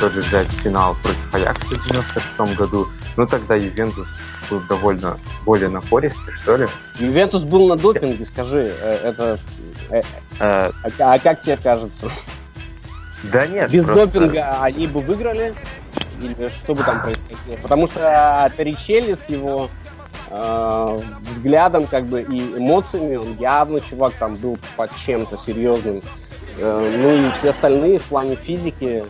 тот же взять финал против Аякса в 96 году, ну тогда Ювентус был довольно более напористый, что ли. Ювентус был на допинге, скажи, э, это... Э, э, а, а как тебе кажется? Да нет, Без просто... допинга они бы выиграли? Или что бы там происходило? Потому что Торричелли с его э, взглядом как бы и эмоциями, он явно, чувак, там был под чем-то серьезным. Э, ну и все остальные в плане физики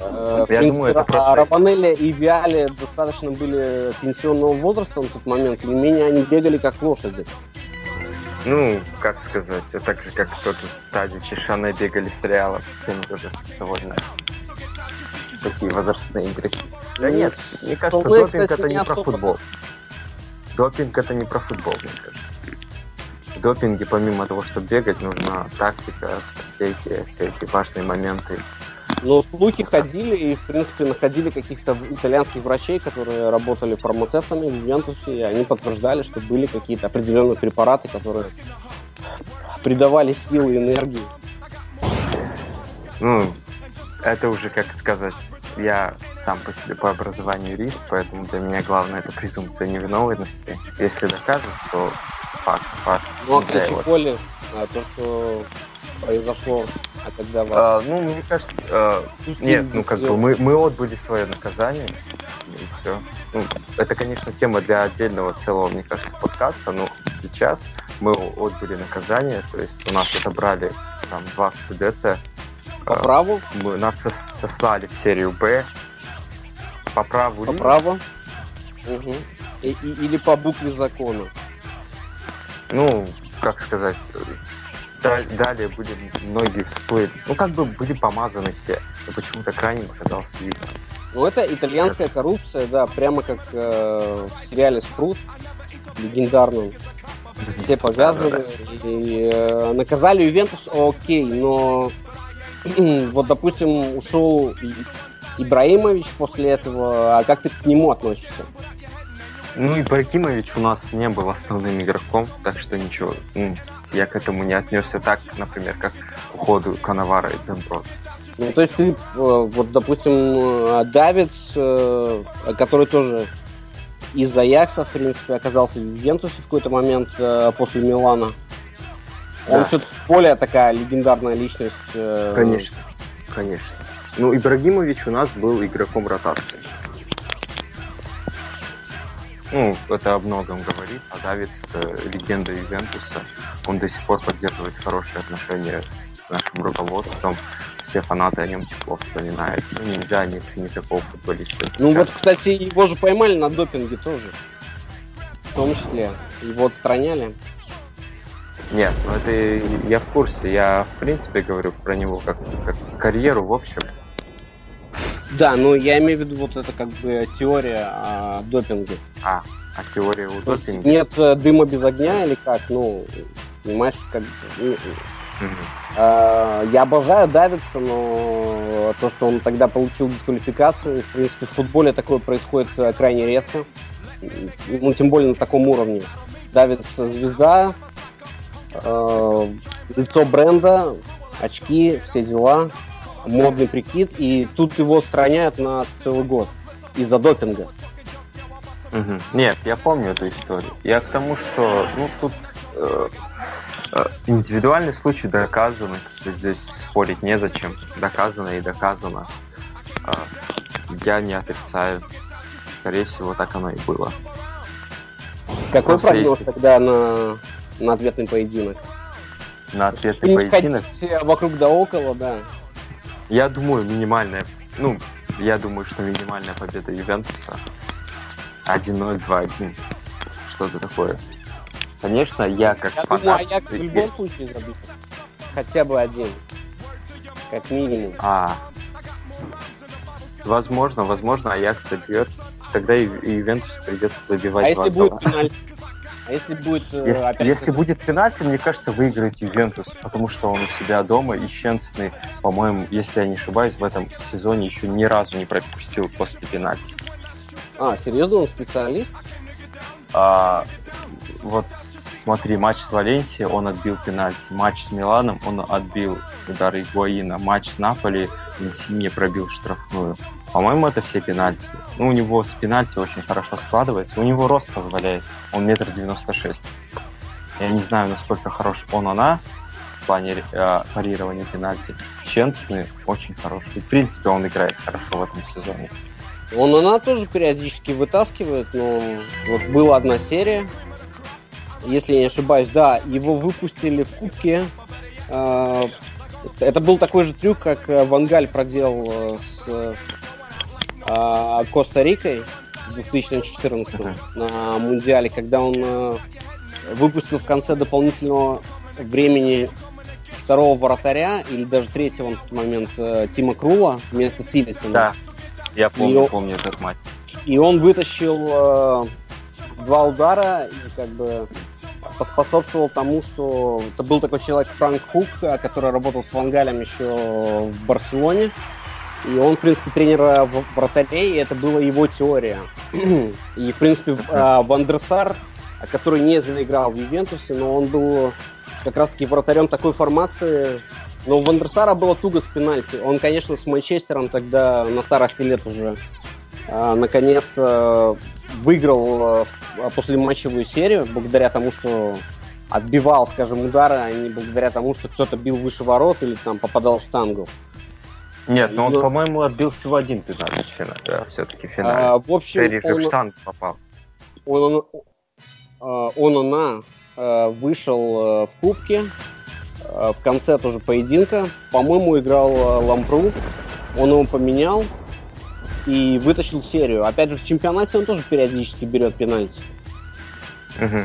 Э, Я принципе, думаю, это просто... Рабанелли и Виали достаточно были пенсионного возраста на тот момент, и не менее они бегали как лошади. Ну, как сказать, а так же, как тот же Тадич и Шане бегали с Реала, тем тоже довольно такие возрастные игроки. Да ну, нет, мне кажется, допинг кстати, это не, не про футбол. Допинг это не про футбол, мне кажется. В допинге, помимо того, что бегать, нужна тактика, все эти, все эти важные моменты но слухи ходили и, в принципе, находили каких-то итальянских врачей, которые работали фармацевтами в Ювентусе, и они подтверждали, что были какие-то определенные препараты, которые придавали силы и энергии. Ну, это уже, как сказать, я сам по себе по образованию юрист, поэтому для меня главное это презумпция невиновности. Если докажут, то факт, факт. Ну, а Чиколи, а, то, что произошло, а когда вас... А, ну, мне кажется, а, нет, ну как бы мы, мы отбыли свое наказание, и все. Ну, это, конечно, тема для отдельного целого, мне кажется, подкаста, но сейчас мы отбыли наказание, то есть у нас отобрали там два студента. По а, праву? Мы, нас сослали в серию Б. По праву По праву? Угу. И, и, или по букве закона? Ну, как сказать, далее были многие всплыли. Ну, как бы были помазаны все. Но почему-то крайне оказался видно. Ну, это итальянская коррупция, да, прямо как э, в сериале «Спрут» легендарном. Все повязаны и э, наказали Ювентус, окей, но вот, допустим, ушел Ибраимович после этого, а как ты к нему относишься? Ну, Ибрагимович у нас не был основным игроком, так что ничего. Ну, я к этому не отнесся так, например, как к уходу Коновара и Дзембро. Ну, то есть ты, э, вот, допустим, э, Давидс, э, который тоже из Аякса, в принципе, оказался в Ювентусе в какой-то момент после Милана. Он да. все-таки более такая легендарная личность. Конечно, конечно. Ну, Ибрагимович у нас был игроком ротации. Ну, это о многом говорит. А Давид – это легенда Ювентуса. Он до сих пор поддерживает хорошие отношения с нашим руководством. Все фанаты о нем тепло вспоминают. Ну, нельзя не ценить такого футболиста. Ну вот, кстати, его же поймали на допинге тоже. В том числе. Его отстраняли. Нет, ну это я в курсе. Я, в принципе, говорю про него как, как карьеру, в общем. Да, ну я имею в виду вот это как бы теория о допинге. А, а теория о допинге? Нет э, дыма без огня или как? Ну, понимаешь, как... Mm-hmm. Я обожаю Давидса, но то, что он тогда получил дисквалификацию, в принципе, в футболе такое происходит э, крайне редко. Ну, тем более на таком уровне. Давидс звезда, лицо бренда, очки, все дела модный прикид, и тут его устраняют на целый год из-за допинга. Угу. Нет, я помню эту историю. Я к тому, что ну тут э, э, индивидуальный случай доказан, здесь спорить незачем. Доказано и доказано. Э, я не отрицаю. Скорее всего, так оно и было. Какой Просто прогноз есть... тогда на, на ответный поединок? На ответный поединок? вокруг да около, да. Я думаю, минимальная, ну, я думаю, что минимальная победа Ювентуса 1-0, 2-1. Что-то такое. Конечно, я как я фанат... Думаю, Аякс в любом случае забит. Хотя бы один. Как минимум. А. Возможно, возможно, Аякс забьет. Тогда и Ювентус придется забивать. А если будет пенальти? А если будет... Э, если, опять если будет пенальти, мне кажется, выиграет Ювентус, потому что он у себя дома, и Щенсный, по-моему, если я не ошибаюсь, в этом сезоне еще ни разу не пропустил после пенальти. А, серьезно, он специалист? А, вот смотри, матч с Валенсией, он отбил пенальти. Матч с Миланом, он отбил удар Игуаина, матч с Наполи, Инсинье пробил штрафную. По-моему, это все пенальти. Ну, у него с пенальти очень хорошо складывается. У него рост позволяет. Он метр девяносто шесть. Я не знаю, насколько хорош он, она в плане э, парирования пенальти. Ченсный очень хороший. В принципе, он играет хорошо в этом сезоне. Он она тоже периодически вытаскивает, но вот была одна серия, если я не ошибаюсь, да, его выпустили в кубке. Э, это был такой же трюк, как Вангаль проделал э, с э, Коста-Рикой в 2014 на Мундиале, когда он выпустил в конце дополнительного времени второго вратаря или даже третьего на тот момент Тима Крула вместо Силисона. Да, я помню, и, помню этот матч. И он вытащил э, два удара и как бы поспособствовал тому, что это был такой человек Франк Хук, э, который работал с Вангалем еще в Барселоне. И он, в принципе, тренер вратарей, и это была его теория. и, в принципе. Вандерсар, который не заиграл в Ювентусе, но он был как раз-таки вратарем такой формации, но у Вандерсара было туго с пенальти. Он, конечно, с Манчестером тогда на старости лет уже э, наконец-то выиграл э, после матчевую серию благодаря тому, что отбивал, скажем, удары, а не благодаря тому, что кто-то бил выше ворот или там попадал в штангу. Нет, но он, но... по-моему, отбил всего один пенальти в финале, да, все-таки в финале. А, в общем, он... в штанг попал. Он, он, он, он, он э, вышел э, в кубке, Э, в конце тоже поединка. По-моему, играл э, Лампру. Он его поменял и вытащил серию. Опять же, в чемпионате он тоже периодически берет пенальти. Угу.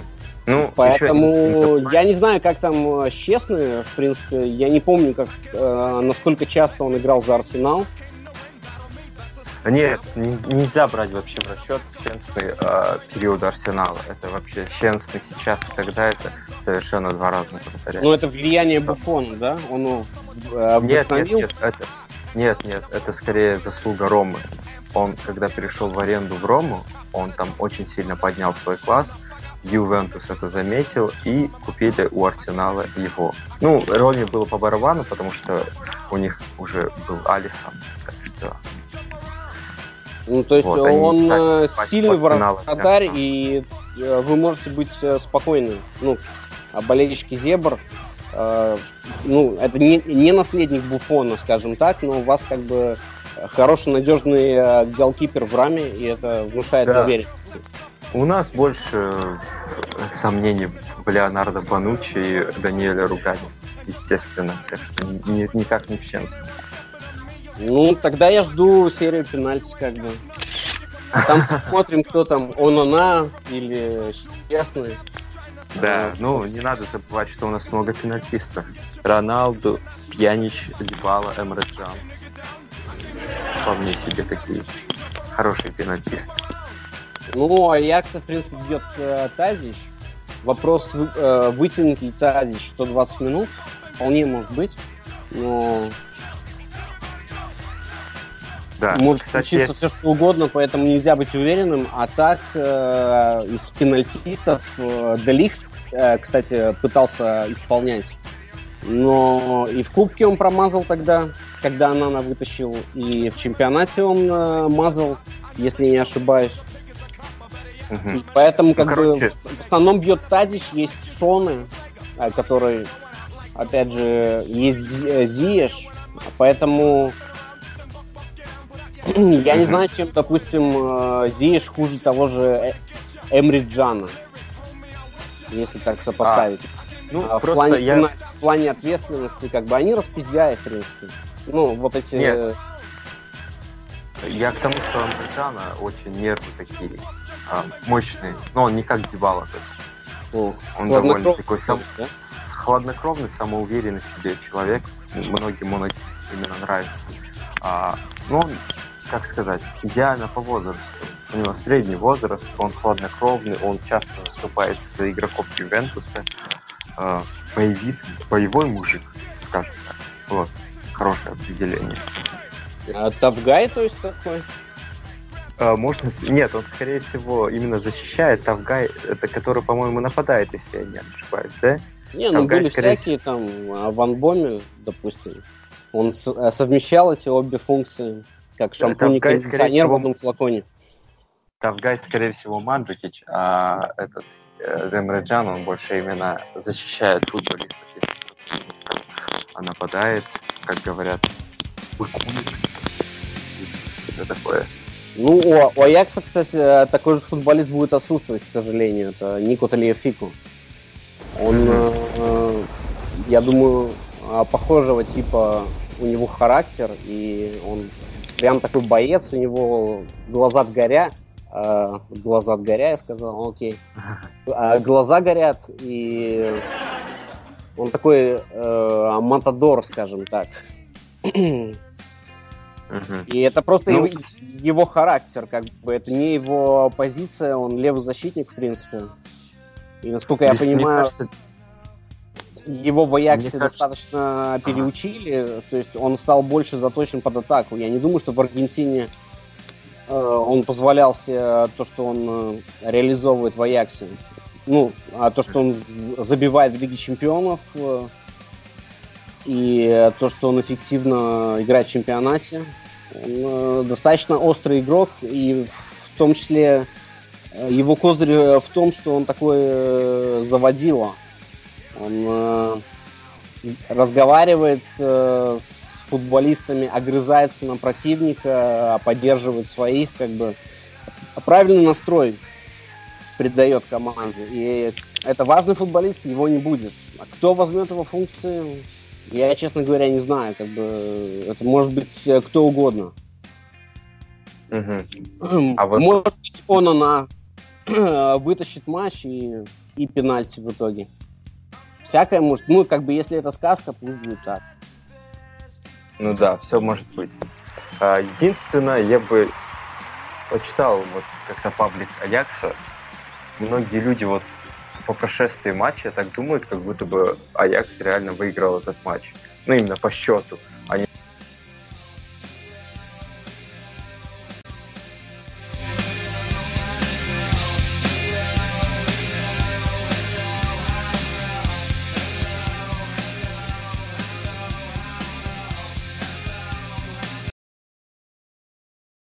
Ну, Поэтому еще... я не знаю, как там э, в принципе. Я не помню, как, э, насколько часто он играл за Арсенал. Нет, нельзя брать вообще в расчет честный э, период Арсенала. Это вообще честный сейчас и тогда это совершенно два разных повторяя. Ну, это влияние Буфона, да? Он э, нет, нет, нет, это, нет, нет, это скорее заслуга Ромы. Он, когда перешел в аренду в Рому, он там очень сильно поднял свой класс, Ювентус это заметил и купили у Арсенала его. Ну, Роме было по барабану, потому что у них уже был Алисон, так что ну, то есть вот, он э, сильный вратарь, и э, вы можете быть э, спокойны. Ну, а болельщики Зебр, э, ну, это не, не наследник Буфона, скажем так, но у вас как бы хороший, надежный э, голкипер в раме, и это внушает да. доверие. У нас больше сомнений в Леонардо Банучи и Даниэля Ругани, естественно, так что ни, никак не в Ченсе. Ну, тогда я жду серию пенальти, как бы. А там посмотрим, кто там, он она или честный. Да, ну не надо забывать, что у нас много пенальтистов. Роналду, Пьянич, Дебала, Эмре Джан. Вполне себе такие хорошие пенальтисты. Ну, а Якса, в принципе, бьет э, Тазич. Вопрос, э, вытянет ли Тазич 120 минут. Вполне может быть. Но да. Может Кстати, случиться все что угодно, поэтому нельзя быть уверенным. А так, э, из пенальтистов э, Делих, э, кстати, пытался исполнять. Но и в Кубке он промазал тогда, когда Анана вытащил, и в чемпионате он э, мазал, если не ошибаюсь. Угу. И поэтому, как ну, бы, короче... в основном бьет Тадич, есть Шоны, э, который, опять же, есть Зиеш, поэтому я не знаю, чем, допустим, э, Зиеш хуже того же э, Эмри Джана, если так сопоставить. А, ну, а плане, я... в плане ответственности, как бы, они распиздяют, в принципе. Ну, вот эти... Нет. Я к тому, что Амбриджана очень нервы такие, а, мощные. Но он не как Дебала, то есть. Ну, он довольно такой сам... да? хладнокровный, самоуверенный в себе человек. Многим он именно нравится. А, ну, как сказать, идеально по возрасту. У него средний возраст, он хладнокровный, он часто выступает за игроков Ювентуса. Э, боевик, боевой мужик, скажем так. Вот, хорошее определение. А Тавгай, то есть такой? А, можно... Нет, он, скорее всего, именно защищает Тавгай, это который, по-моему, нападает, если я не ошибаюсь, да? Не, ну были всякие там, а Ван Боме, допустим, он э, совмещал эти обе функции, как шампунь и кондиционер в одном флаконе. Тавгай, скорее всего, Манджукич, а этот Демреджан, он больше именно защищает футболистов, а нападает, как говорят, быкует. Что такое. Ну, у, у Аякса, кстати, такой же футболист будет отсутствовать, к сожалению. Это Нико Талиефику. Он, mm-hmm. э, я думаю, а, похожего типа у него характер, и он прям такой боец, у него глаза горят, э, глаза горя, я сказал, окей. А, глаза горят, и он такой э, матадор, скажем так. И это просто ну, его, его характер, как бы это не его позиция, он левый защитник, в принципе. И насколько я понимаю, кажется, его в Аяксе достаточно кажется... переучили, ага. то есть он стал больше заточен под атаку. Я не думаю, что в Аргентине он позволял себе то, что он э, реализовывает в Аяксе. Ну, а то, что он забивает в Лиге Чемпионов, э, и то, что он эффективно играет в чемпионате. Он э, достаточно острый игрок, и в том числе э, его козырь в том, что он такой э, заводила. Он разговаривает с футболистами, огрызается на противника, поддерживает своих, как бы правильный настрой придает команде. И это важный футболист, его не будет. А кто возьмет его функции, я, честно говоря, не знаю, как бы это может быть э, кто угодно. Угу. А вот... Может быть, он она вытащит матч и, и пенальти в итоге. Всякое может. Ну, как бы, если это сказка, пусть будет так. Ну да, все может быть. А, единственное, я бы почитал вот как-то паблик Аякса. Многие люди вот по прошествии матча так думают, как будто бы Аякс реально выиграл этот матч. Ну, именно по счету.